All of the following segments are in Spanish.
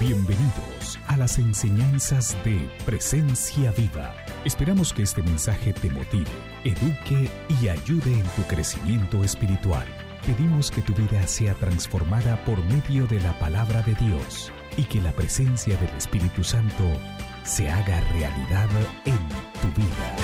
Bienvenidos a las enseñanzas de Presencia Viva. Esperamos que este mensaje te motive, eduque y ayude en tu crecimiento espiritual. Pedimos que tu vida sea transformada por medio de la palabra de Dios y que la presencia del Espíritu Santo se haga realidad en tu vida.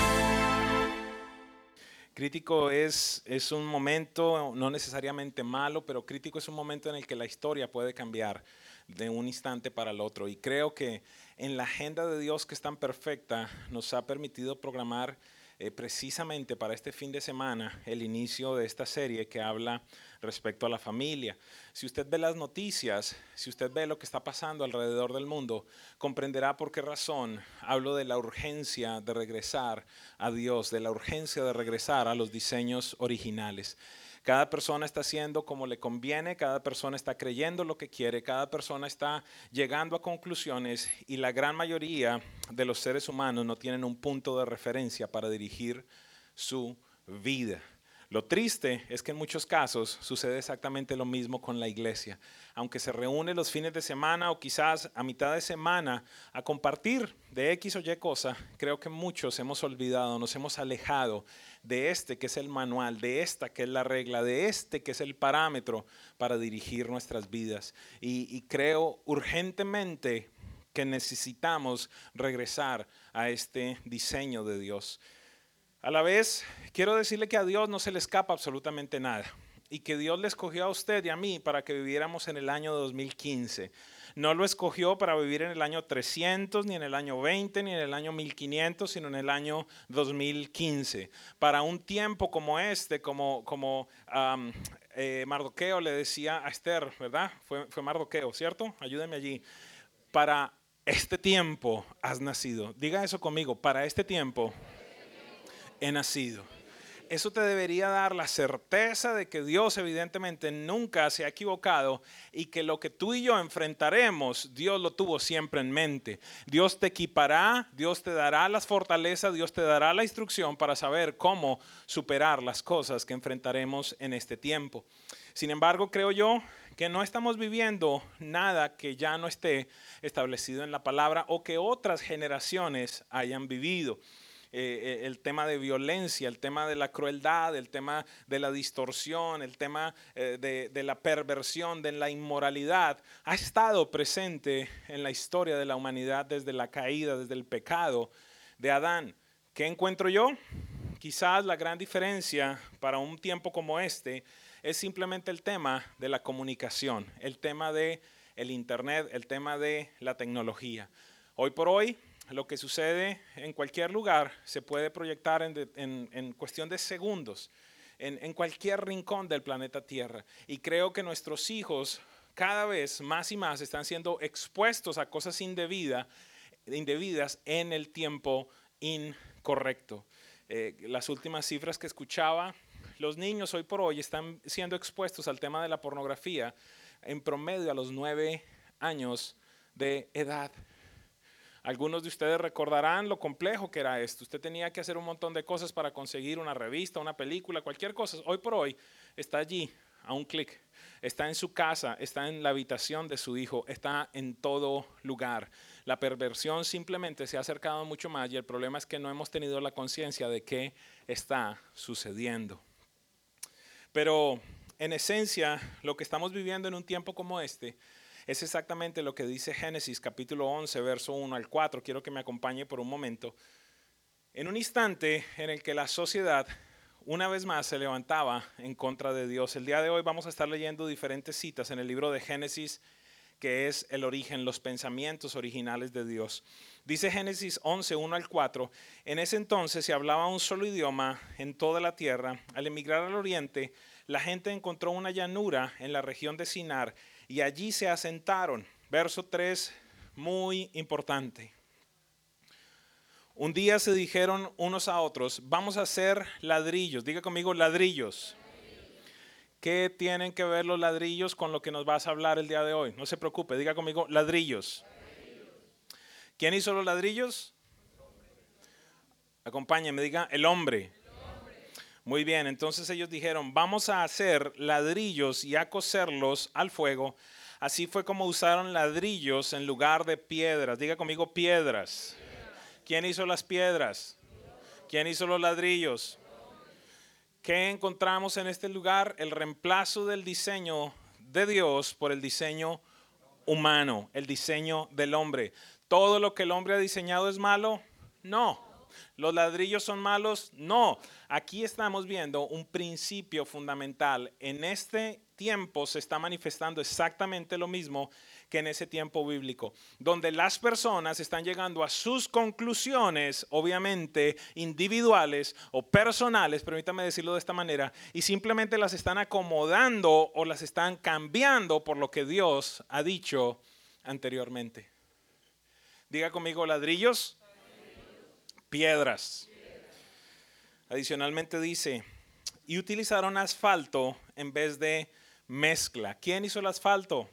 Crítico es, es un momento no necesariamente malo, pero crítico es un momento en el que la historia puede cambiar de un instante para el otro. Y creo que en la agenda de Dios que es tan perfecta nos ha permitido programar eh, precisamente para este fin de semana el inicio de esta serie que habla respecto a la familia. Si usted ve las noticias, si usted ve lo que está pasando alrededor del mundo, comprenderá por qué razón hablo de la urgencia de regresar a Dios, de la urgencia de regresar a los diseños originales. Cada persona está haciendo como le conviene, cada persona está creyendo lo que quiere, cada persona está llegando a conclusiones y la gran mayoría de los seres humanos no tienen un punto de referencia para dirigir su vida. Lo triste es que en muchos casos sucede exactamente lo mismo con la iglesia. Aunque se reúne los fines de semana o quizás a mitad de semana a compartir de X o Y cosa, creo que muchos hemos olvidado, nos hemos alejado de este que es el manual, de esta que es la regla, de este que es el parámetro para dirigir nuestras vidas. Y, y creo urgentemente que necesitamos regresar a este diseño de Dios. A la vez, quiero decirle que a Dios no se le escapa absolutamente nada y que Dios le escogió a usted y a mí para que viviéramos en el año 2015. No lo escogió para vivir en el año 300, ni en el año 20, ni en el año 1500, sino en el año 2015. Para un tiempo como este, como, como eh, Mardoqueo le decía a Esther, ¿verdad? Fue, fue Mardoqueo, ¿cierto? Ayúdeme allí. Para este tiempo has nacido. Diga eso conmigo, para este tiempo he nacido. Eso te debería dar la certeza de que Dios evidentemente nunca se ha equivocado y que lo que tú y yo enfrentaremos, Dios lo tuvo siempre en mente. Dios te equipará, Dios te dará las fortalezas, Dios te dará la instrucción para saber cómo superar las cosas que enfrentaremos en este tiempo. Sin embargo, creo yo que no estamos viviendo nada que ya no esté establecido en la palabra o que otras generaciones hayan vivido. Eh, eh, el tema de violencia, el tema de la crueldad, el tema de la distorsión, el tema eh, de, de, la perversión, de la inmoralidad, ha estado presente en la historia de la humanidad desde la caída, desde el pecado de Adán. ¿Qué encuentro yo? Quizás la gran diferencia para un tiempo como este es simplemente el tema de la comunicación, el tema de el internet, el tema de la tecnología. Hoy por hoy lo que sucede en cualquier lugar se puede proyectar en, cuestión de segundos, en, cualquier rincón del planeta Tierra. Y creo que nuestros hijos cada vez más y más están siendo expuestos a cosas indebidas en el tiempo incorrecto. Eh, las últimas cifras que escuchaba, los niños hoy por hoy están siendo expuestos al tema de la pornografía en promedio a los nueve años de edad. Algunos de ustedes recordarán lo complejo que era esto. Usted tenía que hacer un montón de cosas para conseguir una revista, una película, cualquier cosa. Hoy por hoy está allí a un clic. Está en su casa, está en la habitación de su hijo, está en todo lugar. La perversión simplemente se ha acercado mucho más y el problema es que no hemos tenido la conciencia de qué está sucediendo. Pero en esencia, lo que estamos viviendo en un tiempo como este es exactamente lo que dice Génesis capítulo 11, verso 1 al 4. Quiero que me acompañe por un momento. En un instante en el que la sociedad una vez más se levantaba en contra de Dios. El día de hoy vamos a estar leyendo diferentes citas en el libro de Génesis, que es el origen, los pensamientos originales de Dios. Dice Génesis 11, 1 al 4, en ese entonces se hablaba un solo idioma en toda la tierra. Al emigrar al oriente, la gente encontró una llanura en la región de Sinar y allí se asentaron. Verso 3, muy importante. Un día se dijeron unos a otros, vamos a hacer ladrillos. Diga conmigo ladrillos. ¿Qué tienen que ver los ladrillos con lo que nos vas a hablar el día de hoy? No se preocupe, diga conmigo ladrillos. ¿Quién hizo los ladrillos? Acompáñenme, diga el hombre. Muy bien, entonces ellos dijeron, vamos a hacer ladrillos y a coserlos al fuego Así fue como usaron ladrillos en lugar de piedras. Diga conmigo piedras. ¿Quién hizo las piedras? ¿Quién hizo los ladrillos? ¿Qué encontramos en este lugar? El reemplazo del diseño de Dios por el diseño humano, el diseño del hombre. ¿Todo lo que el hombre ha diseñado es malo? No. ¿Los ladrillos son malos? No. Aquí estamos viendo un principio fundamental. En este tiempo se está manifestando exactamente lo mismo que en ese tiempo bíblico, donde las personas están llegando a sus conclusiones, obviamente individuales o personales, permítame decirlo de esta manera, y simplemente las están acomodando o las están cambiando por lo que Dios ha dicho anteriormente. Diga conmigo ladrillos, piedras. Adicionalmente dice, y utilizaron asfalto en vez de mezcla. ¿Quién hizo el asfalto?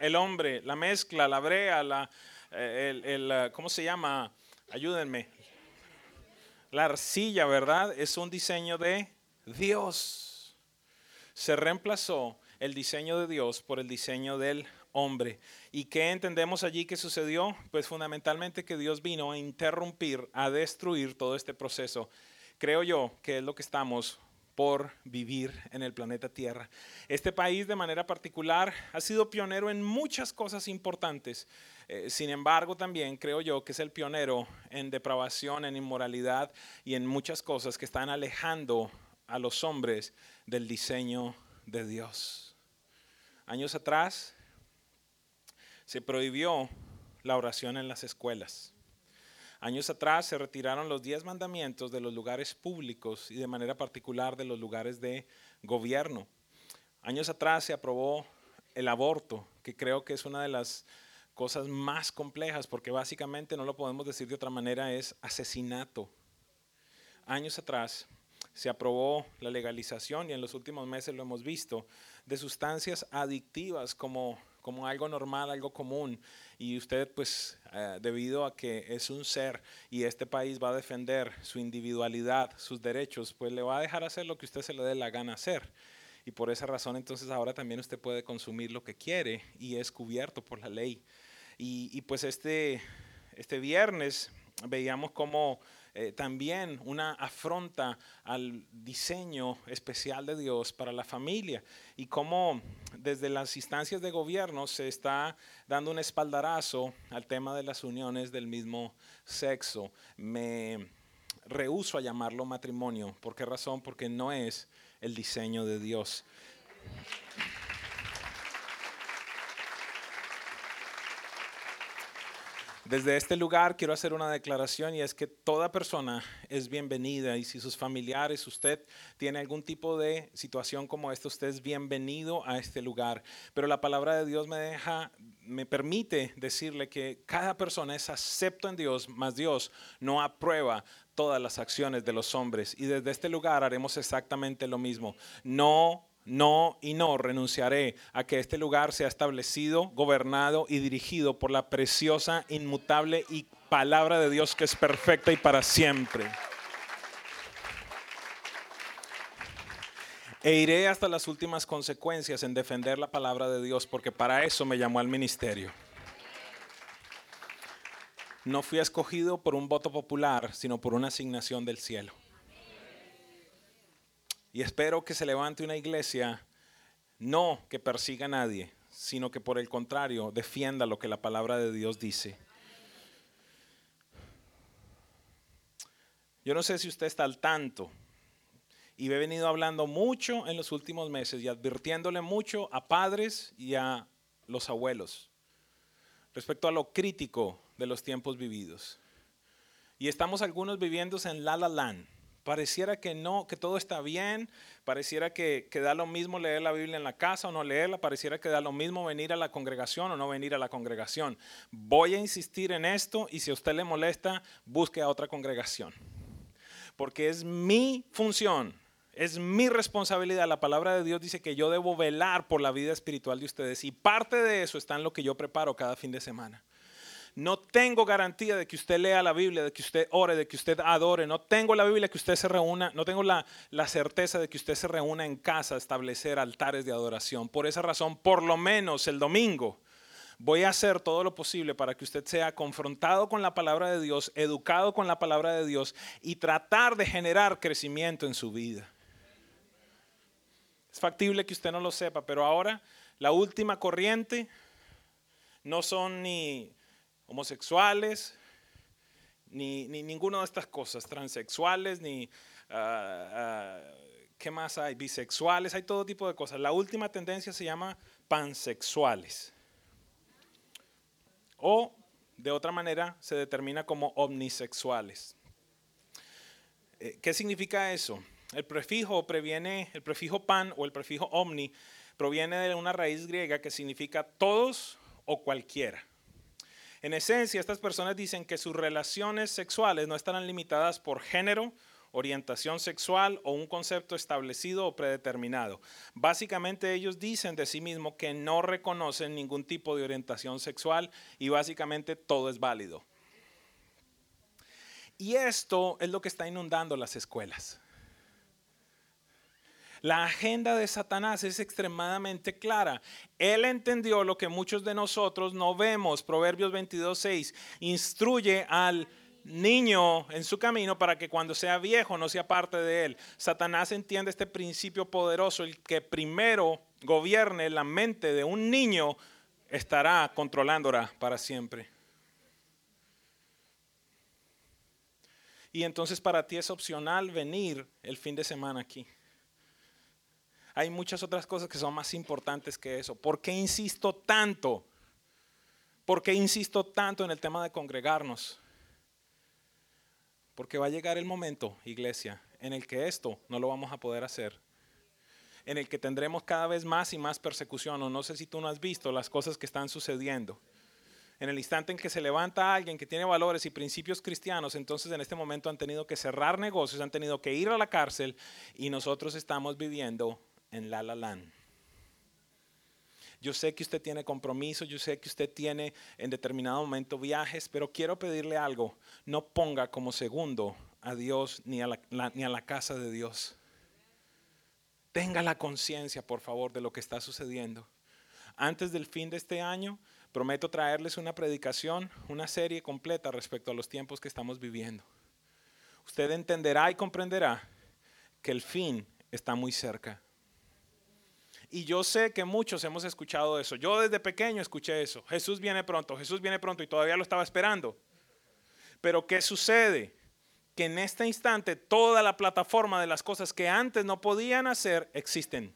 el hombre, la mezcla, la brea, la, eh, el, ¿cómo se llama? Ayúdenme. La arcilla, ¿verdad? Es un diseño de Dios. Se reemplazó el diseño de Dios por el diseño del hombre. ¿Y qué entendemos allí que sucedió? Pues fundamentalmente que Dios vino a interrumpir, a destruir todo este proceso. Creo yo que es lo que estamos por vivir en el planeta Tierra. Este país de manera particular ha sido pionero en muchas cosas importantes. Eh, sin embargo, también creo yo que es el pionero en depravación, en inmoralidad y en muchas cosas que están alejando a los hombres del diseño de Dios. Años atrás se prohibió la oración en las escuelas. Años atrás se retiraron los diez mandamientos de los lugares públicos y de manera particular de los lugares de gobierno. Años atrás se aprobó el aborto, que creo que es una de las cosas más complejas, porque básicamente no lo podemos decir de otra manera, es asesinato. Años atrás se aprobó la legalización y en los últimos meses lo hemos visto de sustancias adictivas como, como algo normal, algo común y usted pues eh, debido a que es un ser y este país va a defender su individualidad, sus derechos, pues le va a dejar hacer lo que usted se le dé la gana hacer. Y por esa razón entonces ahora también usted puede consumir lo que quiere y es cubierto por la ley. Y, y pues este, este viernes veíamos cómo eh, también una afronta al diseño especial de Dios para la familia y cómo desde las instancias de gobierno se está dando un espaldarazo al tema de las uniones del mismo sexo. Me rehuso a llamarlo matrimonio. ¿Por qué razón? Porque no es el diseño de Dios. Desde este lugar quiero hacer una declaración y es que toda persona es bienvenida y si sus familiares, usted tiene algún tipo de situación como esta, usted es bienvenido a este lugar. Pero la palabra de Dios me deja, me permite decirle que cada persona es acepto en Dios, mas Dios no aprueba todas las acciones de los hombres. Y desde este lugar haremos exactamente lo mismo. No no y no renunciaré a que este lugar sea establecido, gobernado y dirigido por la preciosa, inmutable y palabra de Dios que es perfecta y para siempre. E iré hasta las últimas consecuencias en defender la palabra de Dios, porque para eso me llamó al ministerio. No fui escogido por un voto popular, sino por una asignación del cielo. Y espero que se levante una iglesia no que persiga a nadie, sino que por el contrario defienda lo que la palabra de Dios dice. Yo no sé si usted está al tanto y he venido hablando mucho en los últimos meses y advirtiéndole mucho a padres y a los abuelos respecto a lo crítico de los tiempos vividos. Y estamos algunos viviendo en La La Land Pareciera que no, que todo está bien, pareciera que, que, da lo mismo leer la Biblia en la casa o no leerla, pareciera que da lo mismo venir a la congregación o no venir a la congregación. Voy a insistir en esto y si a usted le molesta, busque a otra congregación. Porque es mi función, es mi responsabilidad. La palabra de Dios dice que yo debo velar por la vida espiritual de ustedes y parte de eso está en lo que yo preparo cada fin de semana. No tengo garantía de que usted lea la Biblia, de que usted ore, de que usted adore. No tengo la Biblia que usted se reúna, no tengo la, la certeza de que usted se reúna en casa a establecer altares de adoración. Por esa razón, por lo menos el domingo, voy a hacer todo lo posible para que usted sea confrontado con la palabra de Dios, educado con la palabra de Dios y tratar de generar crecimiento en su vida. Es factible que usted no lo sepa, pero ahora la última corriente no son ni homosexuales, ni, ni ninguna de estas cosas, transexuales, ni, ah, ah, ¿qué más hay? Bisexuales, hay todo tipo de cosas. La última tendencia se llama pansexuales. O, de otra manera, se determina como omnisexuales. Eh, ¿Qué significa eso? El prefijo previene, el prefijo pan o el prefijo omni proviene de una raíz griega que significa todos o cualquiera. En esencia, estas personas dicen que sus relaciones sexuales no estarán limitadas por género, orientación sexual o un concepto establecido o predeterminado. Básicamente ellos dicen de sí mismos que no reconocen ningún tipo de orientación sexual y básicamente todo es válido. Y esto es lo que está inundando las escuelas. La agenda de Satanás es extremadamente clara. Él entendió lo que muchos de nosotros no vemos. Proverbios 22.6 instruye al niño en su camino para que cuando sea viejo no sea parte de él. Satanás entiende este principio poderoso, el que primero gobierne la mente de un niño estará controlándola para siempre. Y entonces para ti es opcional venir el fin de semana aquí hay muchas otras cosas que son más importantes que eso. ¿Por qué insisto tanto? ¿Por qué insisto tanto en el tema de congregarnos? Porque va a llegar el momento, iglesia, en el que esto no lo vamos a poder hacer. En el que tendremos cada vez más y más persecución. O no sé si tú no has visto las cosas que están sucediendo. En el instante en que se levanta alguien que tiene valores y principios cristianos, entonces en este momento han tenido que cerrar negocios, han tenido que ir a la cárcel y nosotros estamos viviendo en La La. Yo sé que usted tiene compromiso, yo sé que usted tiene en determinado momento viajes, pero quiero pedirle algo. No ponga como segundo a Dios ni a la, ni a la casa de Dios. Tenga la conciencia, por favor, de lo que está sucediendo. Antes del fin de este año, prometo traerles una predicación, una serie completa respecto a los tiempos que estamos viviendo. Usted entenderá y comprenderá que el fin está muy cerca. Y yo sé que muchos hemos escuchado eso. Yo desde pequeño escuché eso. Jesús viene pronto, Jesús viene pronto y todavía lo estaba esperando. Pero ¿qué sucede? Que en este instante toda la plataforma de las cosas que antes no podían hacer existen.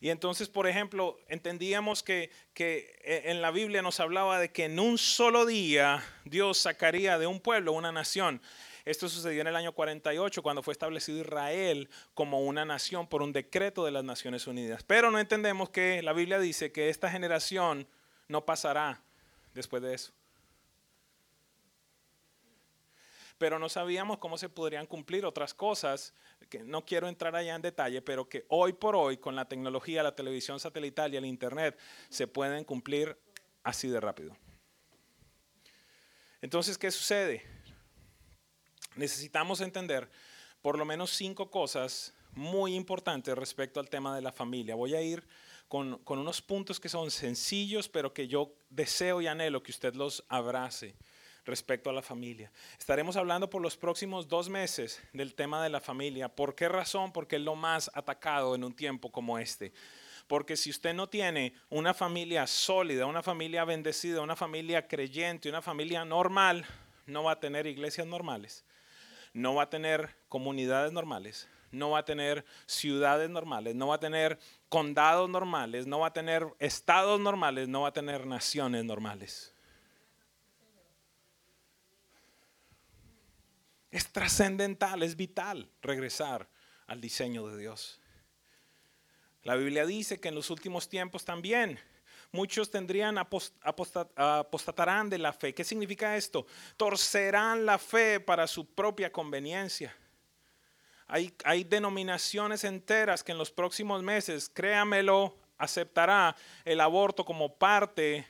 Y entonces, por ejemplo, entendíamos que, que, eh, en la Biblia nos hablaba de que en un solo día Dios sacaría de un pueblo una nación. Esto sucedió en el año 48 cuando fue establecido Israel como una nación por un decreto de las Naciones Unidas. Pero no entendemos que la Biblia dice que esta generación no pasará después de eso. Pero no sabíamos cómo se podrían cumplir otras cosas, que no quiero entrar allá en detalle, pero que hoy por hoy con la tecnología, la televisión satelital y el Internet se pueden cumplir así de rápido. Entonces, ¿qué sucede? Necesitamos entender por lo menos cinco cosas muy importantes respecto al tema de la familia. Voy a ir con, unos puntos que son sencillos, pero que yo deseo y anhelo que usted los abrace respecto a la familia. Estaremos hablando por los próximos dos meses del tema de la familia. ¿Por qué razón? Porque es lo más atacado en un tiempo como este. Porque si usted no tiene una familia sólida, una familia bendecida, una familia creyente, una familia normal, no va a tener iglesias normales no va a tener comunidades normales, no va a tener ciudades normales, no va a tener condados normales, no va a tener estados normales, no va a tener naciones normales. Es trascendental, es vital regresar al diseño de Dios. La Biblia dice que en los últimos tiempos también Muchos tendrían apostatarán de la fe. ¿Qué significa esto? Torcerán la fe para su propia conveniencia. Hay, hay denominaciones enteras que en los próximos meses, créamelo, aceptará el aborto como parte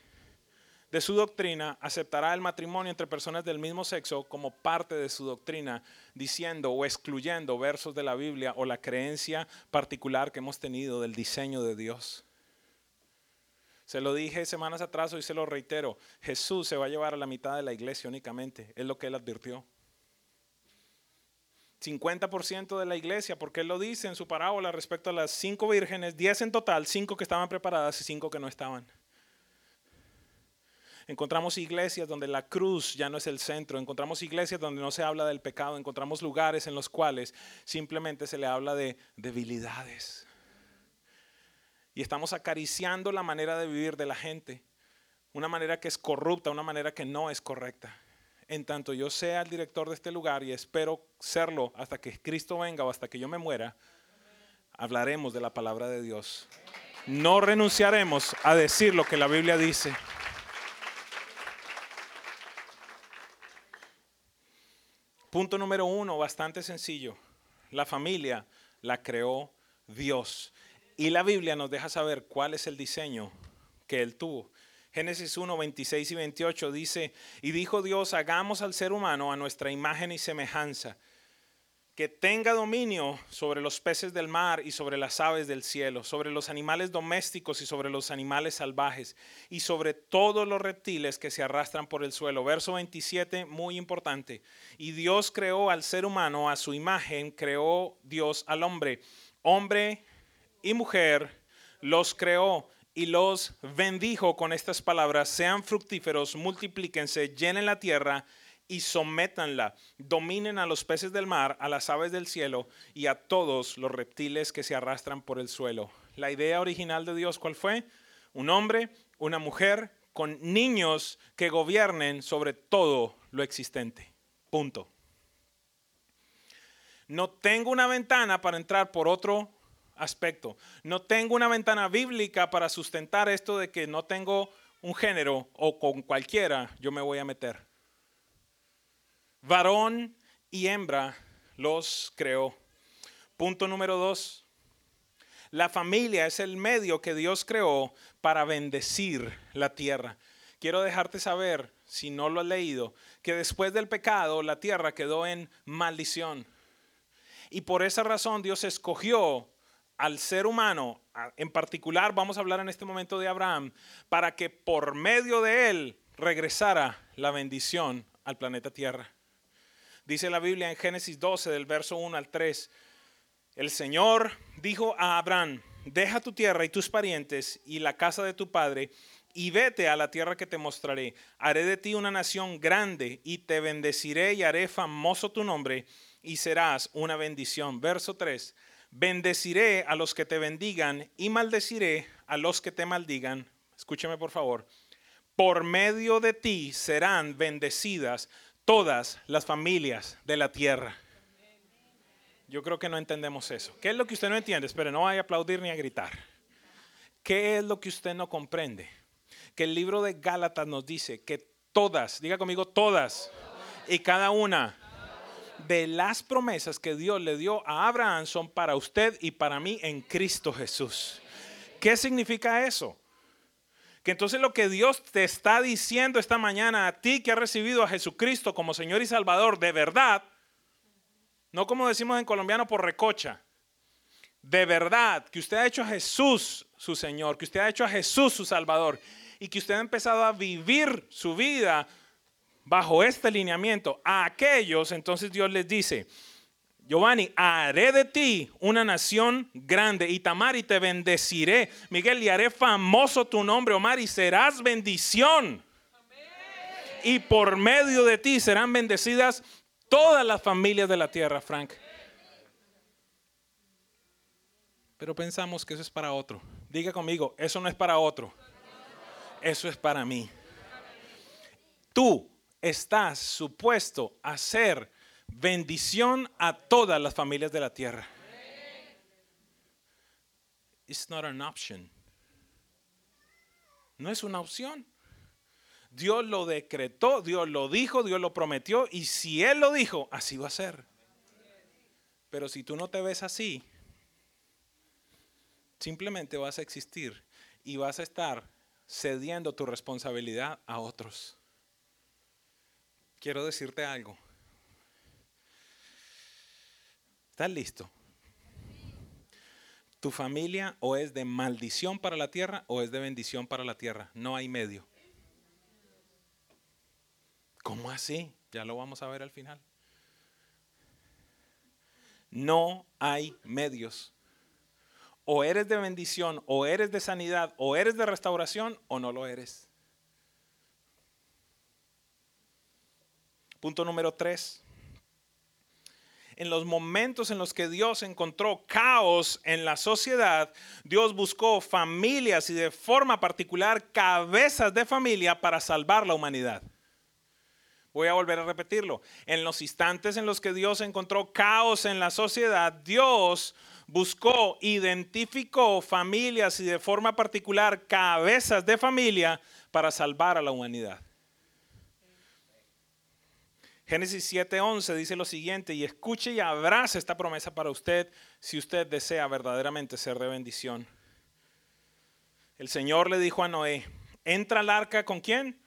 de su doctrina, aceptará el matrimonio entre personas del mismo sexo como parte de su doctrina, diciendo o excluyendo versos de la Biblia o la creencia particular que hemos tenido del diseño de Dios. Se lo dije semanas atrás, hoy se lo reitero, Jesús se va a llevar a la mitad de la iglesia únicamente, es lo que él advirtió. 50% de la iglesia, porque él lo dice en su parábola respecto a las cinco vírgenes, 10 en total, cinco que estaban preparadas y cinco que no estaban. Encontramos iglesias donde la cruz ya no es el centro, encontramos iglesias donde no se habla del pecado, encontramos lugares en los cuales simplemente se le habla de debilidades. Y estamos acariciando la manera de vivir de la gente, una manera que es corrupta, una manera que no es correcta. En tanto yo sea el director de este lugar y espero serlo hasta que Cristo venga o hasta que yo me muera, hablaremos de la palabra de Dios. No renunciaremos a decir lo que la Biblia dice. Punto número uno, bastante sencillo. La familia la creó Dios. Y la Biblia nos deja saber cuál es el diseño que Él tuvo. Génesis 1, 26 y 28 dice, y dijo Dios, hagamos al ser humano a nuestra imagen y semejanza que tenga dominio sobre los peces del mar y sobre las aves del cielo, sobre los animales domésticos y sobre los animales salvajes, y sobre todos los reptiles que se arrastran por el suelo. Verso 27, muy importante. Y Dios creó al ser humano a su imagen, creó Dios al hombre. Hombre y mujer los creó y los bendijo con estas palabras, sean fructíferos, multiplíquense, llenen la tierra y sométanla, dominen a los peces del mar, a las aves del cielo y a todos los reptiles que se arrastran por el suelo. La idea original de Dios, ¿cuál fue? Un hombre, una mujer con niños que gobiernen sobre todo lo existente. Punto. No tengo una ventana para entrar por otro aspecto. No tengo una ventana bíblica para sustentar esto de que no tengo un género o con cualquiera yo me voy a meter varón y hembra los creó. Punto número dos. La familia es el medio que Dios creó para bendecir la tierra. Quiero dejarte saber, si no lo has leído, que después del pecado la tierra quedó en maldición. Y por esa razón Dios escogió al ser humano, en particular vamos a hablar en este momento de Abraham, para que por medio de él regresara la bendición al planeta Tierra. Dice la Biblia en Génesis 12, del verso 1 al 3, el Señor dijo a Abraham, deja tu tierra y tus parientes y la casa de tu padre y vete a la tierra que te mostraré. Haré de ti una nación grande y te bendeciré y haré famoso tu nombre y serás una bendición. Verso 3. Bendeciré a los que te bendigan y maldeciré a los que te maldigan. Escúchame por favor. Por medio de ti serán bendecidas todas las familias de la tierra. Yo creo que no entendemos eso. ¿Qué es lo que usted no entiende? Espere, no vaya a aplaudir ni a gritar. ¿Qué es lo que usted no comprende? Que el libro de Gálatas nos dice que todas, diga conmigo todas, y cada una de las promesas que Dios le dio a Abraham son para usted y para mí en Cristo Jesús. ¿Qué significa eso? Que entonces lo que Dios te está diciendo esta mañana a ti que has recibido a Jesucristo como Señor y Salvador de verdad, no como decimos en colombiano por recocha, de verdad, que usted ha hecho a Jesús su Señor, que usted ha hecho a Jesús su Salvador y que usted ha empezado a vivir su vida bajo este lineamiento, a aquellos, entonces Dios les dice, Giovanni, haré de ti una nación grande. Y Tamar, y te bendeciré. Miguel, y haré famoso tu nombre, Omar, y serás bendición. Y por medio de ti serán bendecidas todas las familias de la tierra, Frank. Pero pensamos que eso es para otro. Diga conmigo, eso no es para otro. Eso es para mí. Tú estás supuesto a ser bendición a todas las familias de la tierra. It's not an option. No es una opción. Dios lo decretó, Dios lo dijo, Dios lo prometió y si Él lo dijo, así va a ser. Pero si tú no te ves así, Simplemente vas a existir y vas a estar cediendo tu responsabilidad a otros. Quiero decirte algo. ¿Estás listo? Tu familia o es de maldición para la tierra o es de bendición para la tierra. No hay medio. ¿Cómo así? Ya lo vamos a ver al final. No hay medios. O eres de bendición, o eres de sanidad, o eres de restauración, o no lo eres. Punto número tres. En los momentos en los que Dios encontró caos en la sociedad, Dios buscó familias y de forma particular cabezas de familia para salvar la humanidad. Voy a volver a repetirlo. En los instantes en los que Dios encontró caos en la sociedad, Dios buscó, identificó familias y de forma particular cabezas de familia para salvar a la humanidad. Génesis 7:11 dice lo siguiente, y escuche y abrace esta promesa para usted si usted desea verdaderamente ser de bendición. El Señor le dijo a Noé, entra al arca con quién?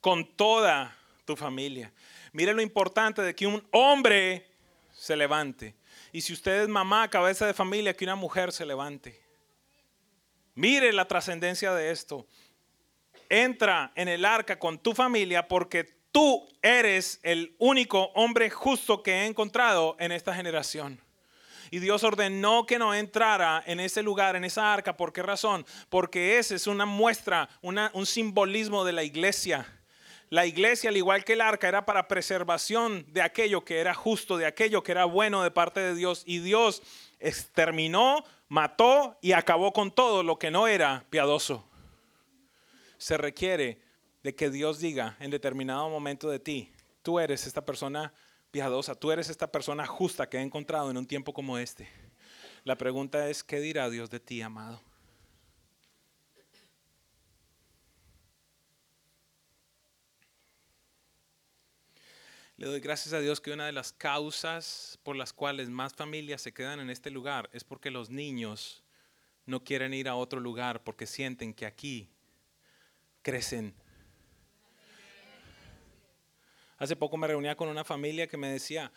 Con toda tu familia. Mire lo importante de que un hombre se levante. Y si usted es mamá, cabeza de familia, que una mujer se levante. Mire la trascendencia de esto entra en el arca con tu familia porque tú eres el único hombre justo que he encontrado en esta generación. Y Dios ordenó que no entrara en ese lugar, en esa arca. ¿Por qué razón? Porque ese es una muestra, un simbolismo de la iglesia. La iglesia, al igual que el arca, era para preservación de aquello que era justo, de aquello que era bueno de parte de Dios. Y Dios exterminó, mató y acabó con todo lo que no era piadoso se requiere de que Dios diga en determinado momento de ti, tú eres esta persona piadosa, tú eres esta persona justa que he encontrado en un tiempo como este. La pregunta es, ¿qué dirá Dios de ti, amado? Le doy gracias a Dios que una de las causas por las cuales más familias se quedan en este lugar es porque los niños no quieren ir a otro lugar porque sienten que aquí crecen. Hace poco me reunía con una familia que me decía,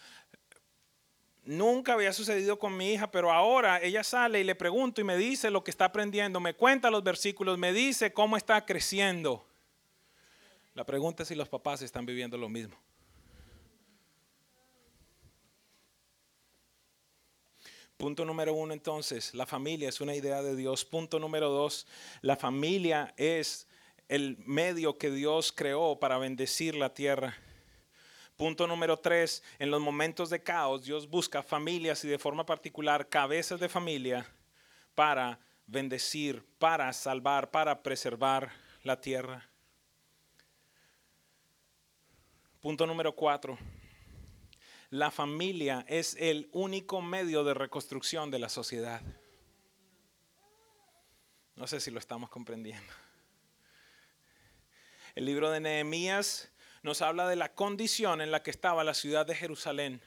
nunca había sucedido con mi hija, pero ahora ella sale y le pregunto y me dice lo que está aprendiendo, me cuenta los versículos, me dice cómo está creciendo. La pregunta es si los papás están viviendo lo mismo. Punto número uno entonces, la familia es una idea de Dios. Punto número dos, la familia es el medio que Dios creó para bendecir la tierra. Punto número tres, en los momentos de caos, Dios busca familias y de forma particular cabezas de familia para bendecir, para salvar, para preservar la tierra. Punto número cuatro, la familia es el único medio de reconstrucción de la sociedad. No sé si lo estamos comprendiendo. El libro de Nehemías nos habla de la condición en la que estaba la ciudad de Jerusalén.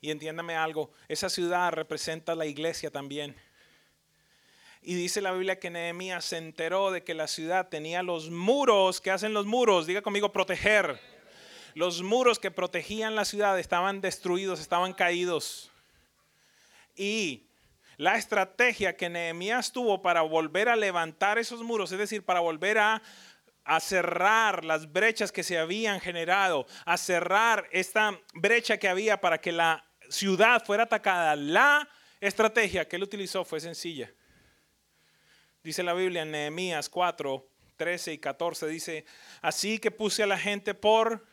Y entiéndame algo, esa ciudad representa la iglesia también. Y dice la Biblia que Nehemías se enteró de que la ciudad tenía los muros. ¿Qué hacen los muros? Diga conmigo, proteger. Los muros que protegían la ciudad estaban destruidos, estaban caídos. Y la estrategia que Nehemías tuvo para volver a levantar esos muros, es decir, para volver a a cerrar las brechas que se habían generado, a cerrar esta brecha que había para que la ciudad fuera atacada. La estrategia que él utilizó fue sencilla. Dice la Biblia en Nehemías 4, 13 y 14, dice, así que puse a la gente por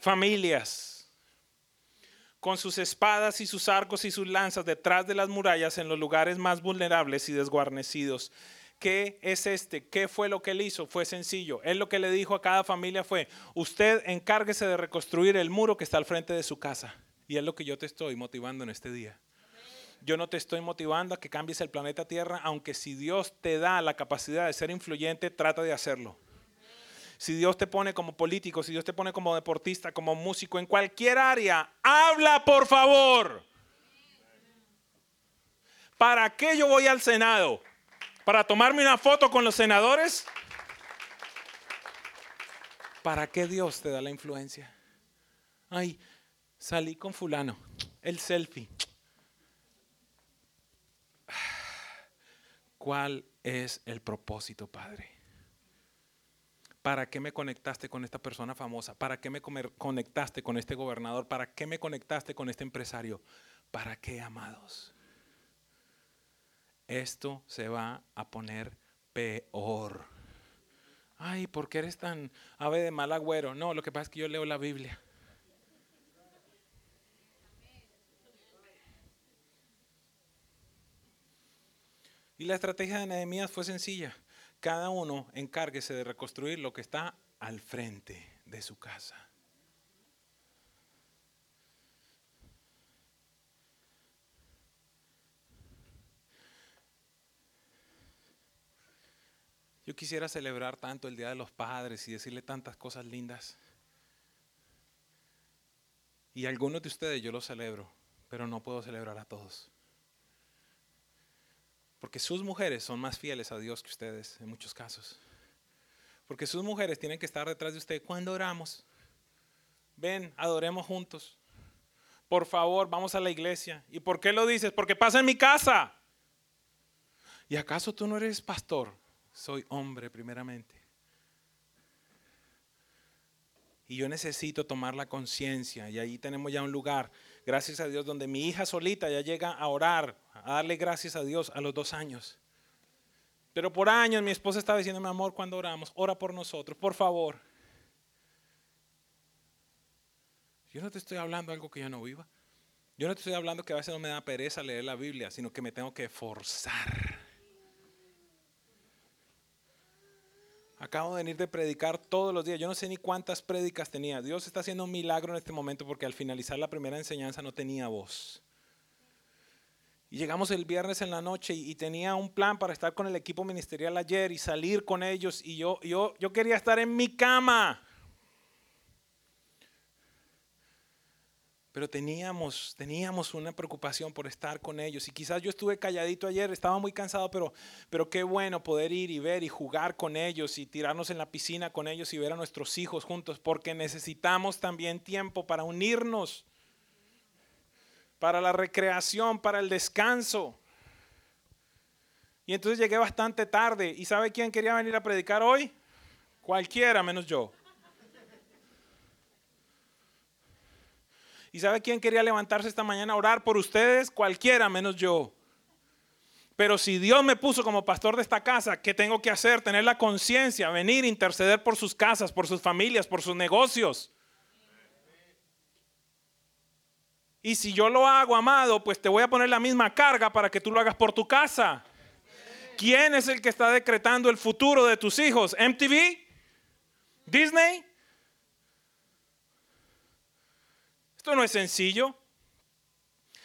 familias, con sus espadas y sus arcos y sus lanzas detrás de las murallas en los lugares más vulnerables y desguarnecidos ¿Qué es este? ¿Qué fue lo que él hizo? Fue sencillo. Él lo que le dijo a cada familia fue, usted encárguese de reconstruir el muro que está al frente de su casa. Y es lo que yo te estoy motivando en este día. Yo no te estoy motivando a que cambies el planeta Tierra, aunque si Dios te da la capacidad de ser influyente, trata de hacerlo. Si Dios te pone como político, si Dios te pone como deportista, como músico, en cualquier área, habla por favor. ¿Para qué yo voy al Senado? ¿Para tomarme una foto con los senadores? ¿Para qué Dios te da la influencia? Ay, salí con fulano, el selfie. ¿Cuál es el propósito, Padre? ¿Para qué me conectaste con esta persona famosa? ¿Para qué me conectaste con este gobernador? ¿Para qué me conectaste con este empresario? ¿Para qué, amados? Esto se va a poner peor. Ay, ¿por qué eres tan ave de mal agüero? No, lo que pasa es que yo leo la Biblia. Y la estrategia de Nehemías fue sencilla. Cada uno encárguese de reconstruir lo que está al frente de su casa. Yo quisiera celebrar tanto el Día de los Padres y decirle tantas cosas lindas. Y algunos de ustedes yo los celebro, pero no puedo celebrar a todos. Porque sus mujeres son más fieles a Dios que ustedes en muchos casos. Porque sus mujeres tienen que estar detrás de usted cuando oramos. Ven, adoremos juntos. Por favor, vamos a la iglesia. ¿Y por qué lo dices? Porque pasa en mi casa. ¿Y acaso tú no eres pastor? Soy hombre primeramente. Y yo necesito tomar la conciencia. Y ahí tenemos ya un lugar gracias a Dios, donde mi hija solita ya llega a orar, a darle gracias a Dios a los dos años. Pero por años mi esposa estaba diciendo, mi amor, cuando oramos, ora por nosotros, por favor. Yo no te estoy hablando algo que yo no viva. Yo no te estoy hablando que a veces no me da pereza leer la Biblia, sino que me tengo que forzar. Acabo de venir de predicar todos los días. Yo no sé ni cuántas prédicas tenía. Dios está haciendo un milagro en este momento porque al finalizar la primera enseñanza no tenía voz. Y llegamos el viernes en la noche y, tenía un plan para estar con el equipo ministerial ayer y salir con ellos. Y yo, yo, yo quería estar en mi cama. Pero teníamos, teníamos una preocupación por estar con ellos. Y quizás yo estuve calladito ayer, estaba muy cansado, pero, pero qué bueno poder ir y ver y jugar con ellos y tirarnos en la piscina con ellos y ver a nuestros hijos juntos, porque necesitamos también tiempo para unirnos, para la recreación, para el descanso. Y entonces llegué bastante tarde. ¿Y sabe quién quería venir a predicar hoy? Cualquiera menos yo. ¿Y sabe quién quería levantarse esta mañana a orar por ustedes? Cualquiera menos yo. Pero si Dios me puso como pastor de esta casa, ¿qué tengo que hacer? Tener la conciencia, venir, interceder por sus casas, por sus familias, por sus negocios. Y si yo lo hago, amado, pues te voy a poner la misma carga para que tú lo hagas por tu casa. ¿Quién es el que está decretando el futuro de tus hijos? ¿MTV? ¿Disney? Esto no es sencillo.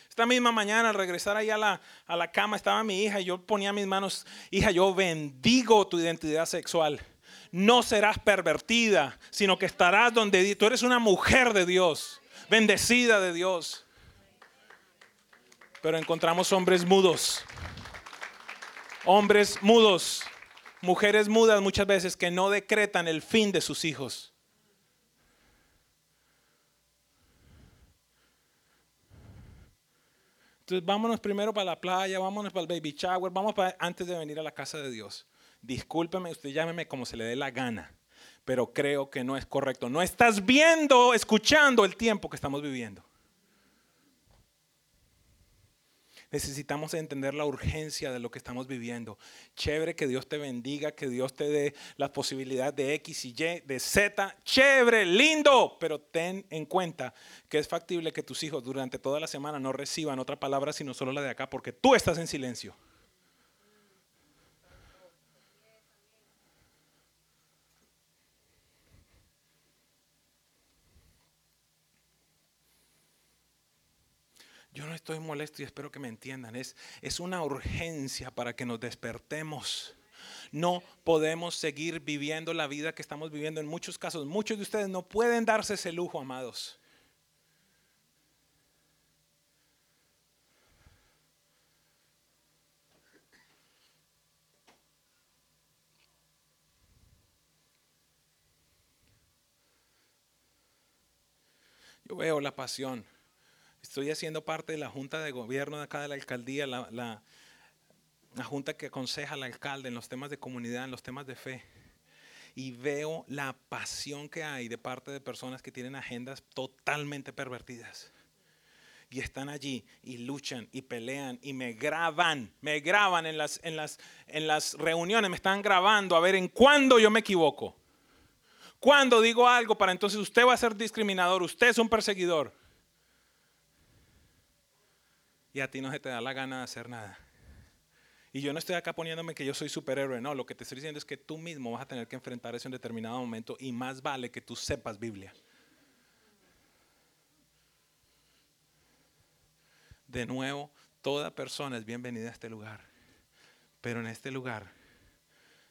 Esta misma mañana al regresar ahí a la, a la cama estaba mi hija y yo ponía mis manos, hija, yo bendigo tu identidad sexual. No serás pervertida, sino que estarás donde tú eres una mujer de Dios, bendecida de Dios. Pero encontramos hombres mudos, hombres mudos, mujeres mudas muchas veces que no decretan el fin de sus hijos. Entonces vámonos primero para la playa, vámonos para el baby shower, vamos para, antes de venir a la casa de Dios. Discúlpeme, usted llámeme como se le dé la gana, pero creo que no es correcto. No estás viendo, escuchando el tiempo que estamos viviendo. Necesitamos entender la urgencia de lo que estamos viviendo. Chévere que Dios te bendiga, que Dios te dé la posibilidad de X y Y, de Z. Chévere, lindo, pero ten en cuenta que es factible que tus hijos durante toda la semana no reciban otra palabra sino solo la de acá porque tú estás en silencio. no estoy molesto y espero que me entiendan. Es, es una urgencia para que nos despertemos. No podemos seguir viviendo la vida que estamos viviendo en muchos casos. Muchos de ustedes no pueden darse ese lujo, amados. Yo veo la pasión Estoy haciendo parte de la junta de gobierno de acá de la alcaldía, la, la, la junta que aconseja al alcalde en los temas de comunidad, en los temas de fe. Y veo la pasión que hay de parte de personas que tienen agendas totalmente pervertidas y están allí y luchan y pelean y me graban, me graban en las, en las, en las reuniones, me están grabando a ver en cuándo yo me equivoco. Cuando digo algo para entonces usted va a ser discriminador, usted es un perseguidor. Y a ti no se te da la gana de hacer nada. Y yo no estoy acá poniéndome que yo soy superhéroe, no, lo que te estoy diciendo es que tú mismo vas a tener que enfrentar eso en determinado momento y más vale que tú sepas Biblia. De nuevo, toda persona es bienvenida a este lugar. Pero en este lugar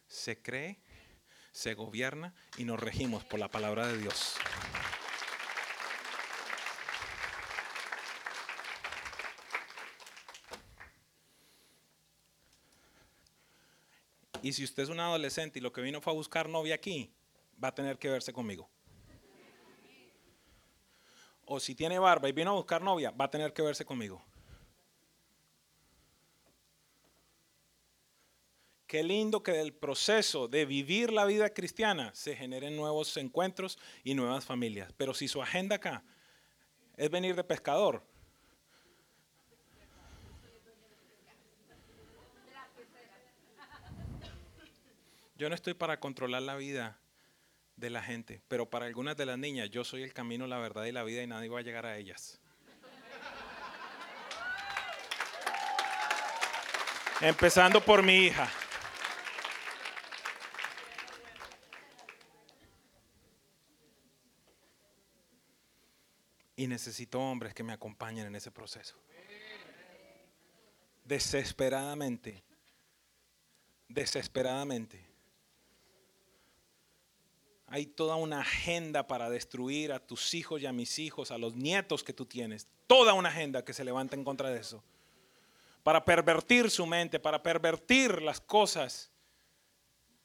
se cree, se gobierna y nos regimos por la palabra de Dios. Y si usted es un adolescente y lo que vino fue a buscar novia aquí, va a tener que verse conmigo. O si tiene barba y vino a buscar novia, va a tener que verse conmigo. Qué lindo que del proceso de vivir la vida cristiana se generen nuevos encuentros y nuevas familias. Pero si su agenda acá es venir de pescador, yo no estoy para controlar la vida de la gente, pero para algunas de las niñas yo soy el camino, la verdad y la vida y nadie va a llegar a ellas. Empezando por mi hija. Y necesito hombres que me acompañen en ese proceso. Desesperadamente. Desesperadamente. Hay toda una agenda para destruir a tus hijos y a mis hijos, a los nietos que tú tienes. Toda una agenda que se levanta en contra de eso. Para pervertir su mente, para pervertir las cosas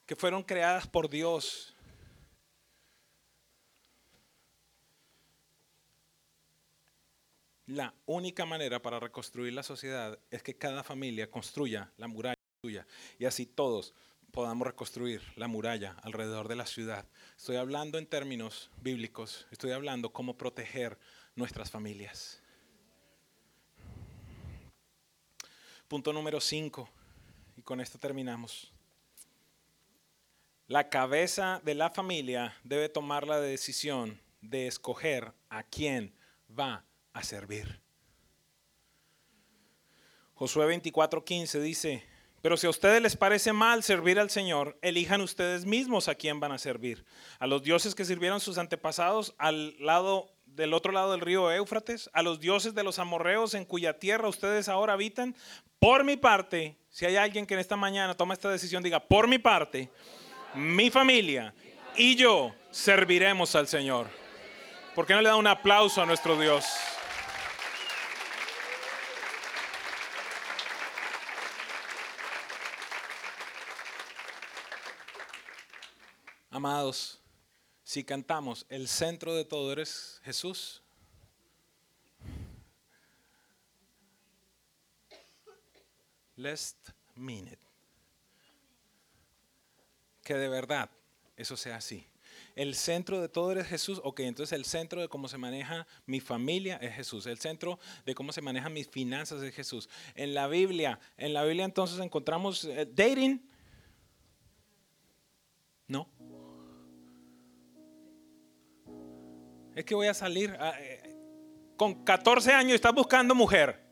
que fueron creadas por Dios La única manera para reconstruir la sociedad es que cada familia construya la muralla suya y así todos podamos reconstruir la muralla alrededor de la ciudad. Estoy hablando en términos bíblicos, estoy hablando cómo proteger nuestras familias. Punto número 5, y con esto terminamos. La cabeza de la familia debe tomar la decisión de escoger a quién va a servir. Josué 24:15 dice, pero si a ustedes les parece mal servir al Señor, elijan ustedes mismos a quién van a servir. A los dioses que sirvieron sus antepasados al lado del otro lado del río Éufrates, a los dioses de los amorreos en cuya tierra ustedes ahora habitan. Por mi parte, si hay alguien que en esta mañana toma esta decisión, diga, por mi parte, mi familia y yo serviremos al Señor. ¿Por qué no le da un aplauso a nuestro Dios? Amados, si cantamos, el centro de todo eres Jesús. Mean it. Que de verdad eso sea así. El centro de todo eres Jesús. Ok, entonces el centro de cómo se maneja mi familia es Jesús. El centro de cómo se manejan mis finanzas es Jesús. En la Biblia, en la Biblia entonces encontramos eh, dating. No. Es que voy a salir. Eh, con 14 años estás buscando mujer.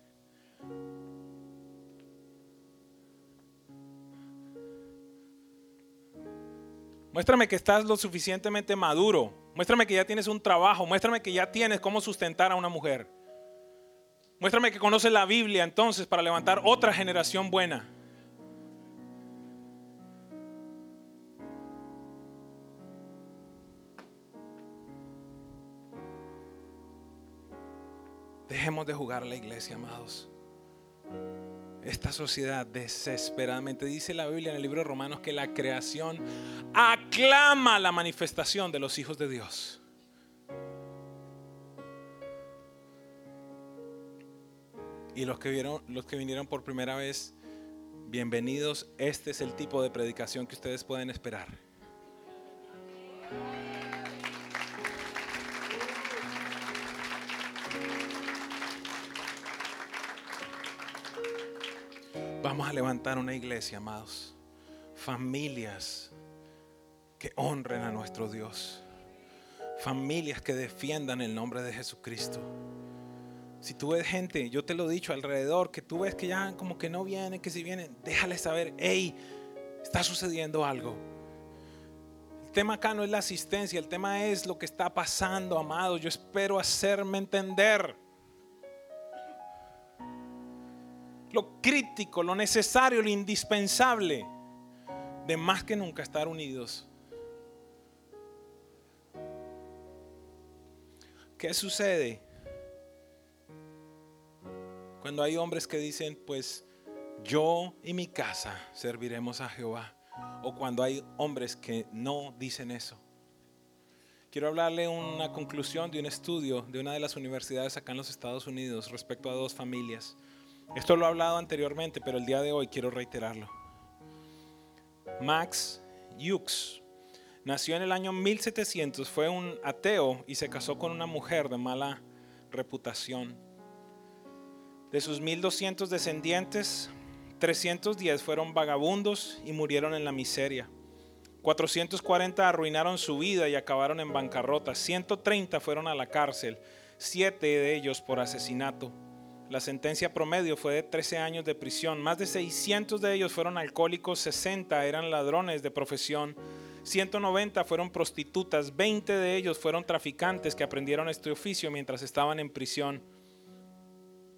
Muéstrame que estás lo suficientemente maduro. Muéstrame que ya tienes un trabajo. Muéstrame que ya tienes cómo sustentar a una mujer. Muéstrame que conoces la Biblia entonces para levantar otra generación buena. Dejemos de jugar a la iglesia, amados. Esta sociedad desesperadamente, dice la Biblia en el libro de Romanos, que la creación aclama la manifestación de los hijos de Dios. Y los que, vieron, los que vinieron por primera vez, bienvenidos. Este es el tipo de predicación que ustedes pueden esperar. Vamos a levantar una iglesia, amados. Familias que honren a nuestro Dios. Familias que defiendan el nombre de Jesucristo. Si tú ves gente, yo te lo he dicho alrededor, que tú ves que ya como que no vienen, que si vienen, déjale saber, hey, está sucediendo algo. El tema acá no es la asistencia, el tema es lo que está pasando, amados. Yo espero hacerme entender. Lo crítico, lo necesario, lo indispensable de más que nunca estar unidos. ¿Qué sucede? Cuando hay hombres que dicen, pues yo y mi casa serviremos a Jehová. O cuando hay hombres que no dicen eso. Quiero hablarle una conclusión de un estudio de una de las universidades acá en los Estados Unidos respecto a dos familias. Esto lo he hablado anteriormente, pero el día de hoy quiero reiterarlo. Max Hughes nació en el año 1700, fue un ateo y se casó con una mujer de mala reputación. De sus 1200 descendientes, 310 fueron vagabundos y murieron en la miseria. 440 arruinaron su vida y acabaron en bancarrota. 130 fueron a la cárcel, 7 de ellos por asesinato. La sentencia promedio fue de 13 años de prisión. Más de 600 de ellos fueron alcohólicos, 60 eran ladrones de profesión, 190 fueron prostitutas, 20 de ellos fueron traficantes que aprendieron este oficio mientras estaban en prisión.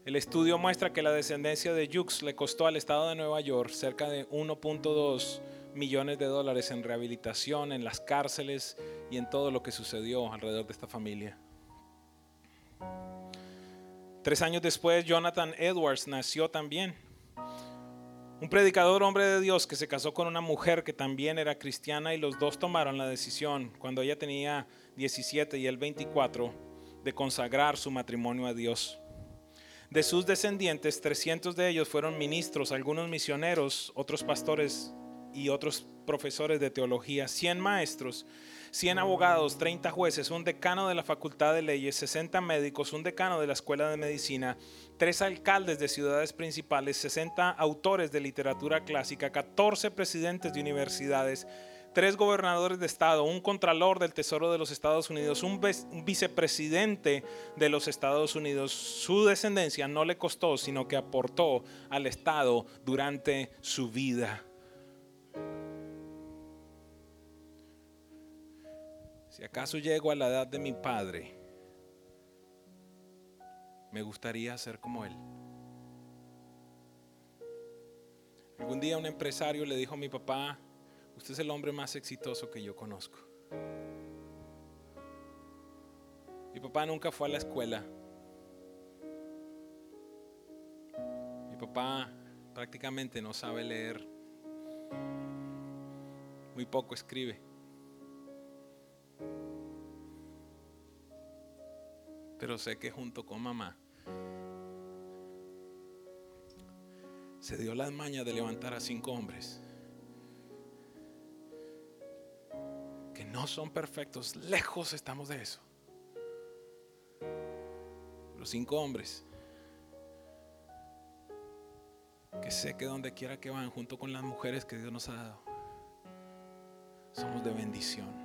El estudio muestra que la descendencia de Jux le costó al estado de Nueva York cerca de 1.2 millones de dólares en rehabilitación, en las cárceles y en todo lo que sucedió alrededor de esta familia. Tres años después, Jonathan Edwards nació también. Un predicador hombre de Dios que se casó con una mujer que también era cristiana y los dos tomaron la decisión, cuando ella tenía 17 y él 24, de consagrar su matrimonio a Dios. De sus descendientes, 300 de ellos fueron ministros, algunos misioneros, otros pastores y otros profesores de teología, 100 maestros, 100 abogados, 30 jueces, un decano de la Facultad de Leyes, 60 médicos, un decano de la Escuela de Medicina, tres alcaldes de ciudades principales, 60 autores de literatura clásica, 14 presidentes de universidades, tres gobernadores de estado, un contralor del Tesoro de los Estados Unidos, un, vicepresidente de los Estados Unidos. Su descendencia no le costó, sino que aportó al Estado durante su vida. Si acaso llego a la edad de mi padre, me gustaría ser como él. Algún día un empresario le dijo a mi papá, Usted es el hombre más exitoso que yo conozco. Mi papá nunca fue a la escuela. Mi papá prácticamente no sabe leer. Muy poco escribe. Pero sé que junto con mamá se dio las mañas de levantar a cinco hombres no son perfectos, lejos estamos de eso. Los cinco hombres que sé que donde quiera que van, junto con las mujeres que Dios nos ha dado, somos de bendición.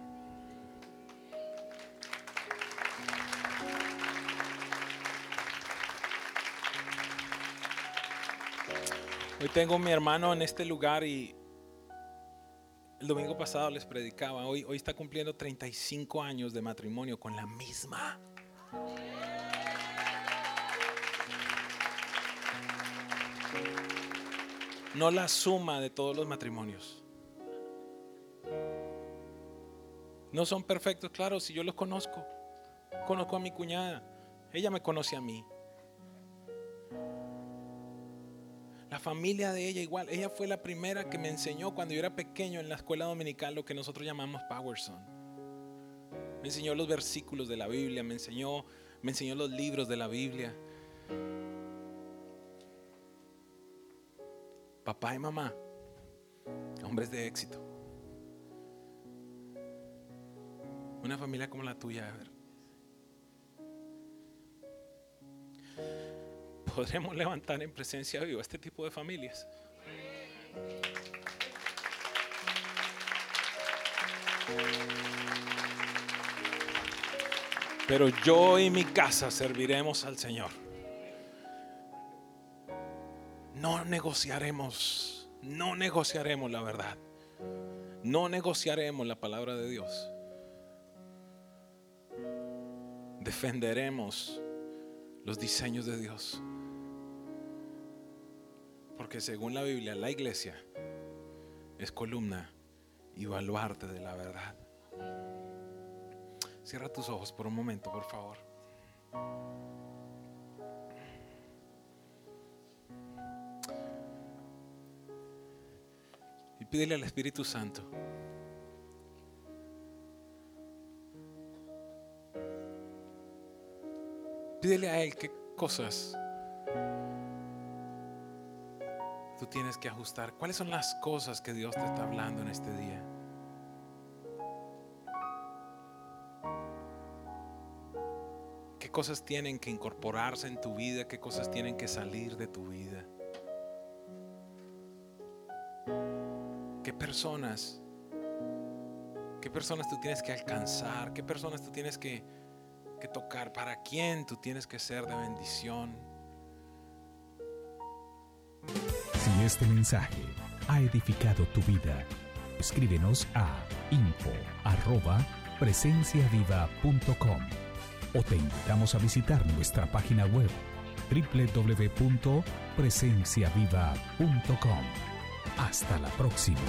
Hoy tengo a mi hermano en este lugar y el domingo pasado les predicaba, hoy, hoy está cumpliendo 35 años de matrimonio con la misma. No la suma de todos los matrimonios. No son perfectos, claro, si yo los conozco. Conozco a mi cuñada, ella me conoce a mí. La familia de ella igual. Ella fue la primera que me enseñó cuando yo era pequeño en la escuela dominical lo que nosotros llamamos Power Me enseñó los versículos de la Biblia, me enseñó, me enseñó los libros de la Biblia. papá y mamá, hombres de éxito. Una familia como la tuya, a ver. Podremos levantar en presencia viva este tipo de familias. Pero yo y mi casa serviremos al Señor. No negociaremos, no negociaremos la verdad. No negociaremos la palabra de Dios. Defenderemos los diseños de Dios. Porque según la Biblia, la iglesia es columna y baluarte de la verdad. Cierra tus ojos por un momento, por favor. Y pídele al Espíritu Santo. Pídele a Él qué cosas tú tienes que ajustar. ¿Cuáles son las cosas que Dios te está hablando en este día? ¿Qué cosas tienen que incorporarse en tu vida? ¿Qué cosas tienen que salir de tu vida? ¿Qué personas? ¿Qué personas tú tienes que alcanzar? ¿Qué personas tú tienes que, que tocar? ¿Para quién tú tienes que ser de bendición? Este mensaje ha edificado tu vida, escríbenos a info arroba presenciaviva.com o te invitamos a visitar nuestra página web www.presenciaviva.com. Hasta la próxima.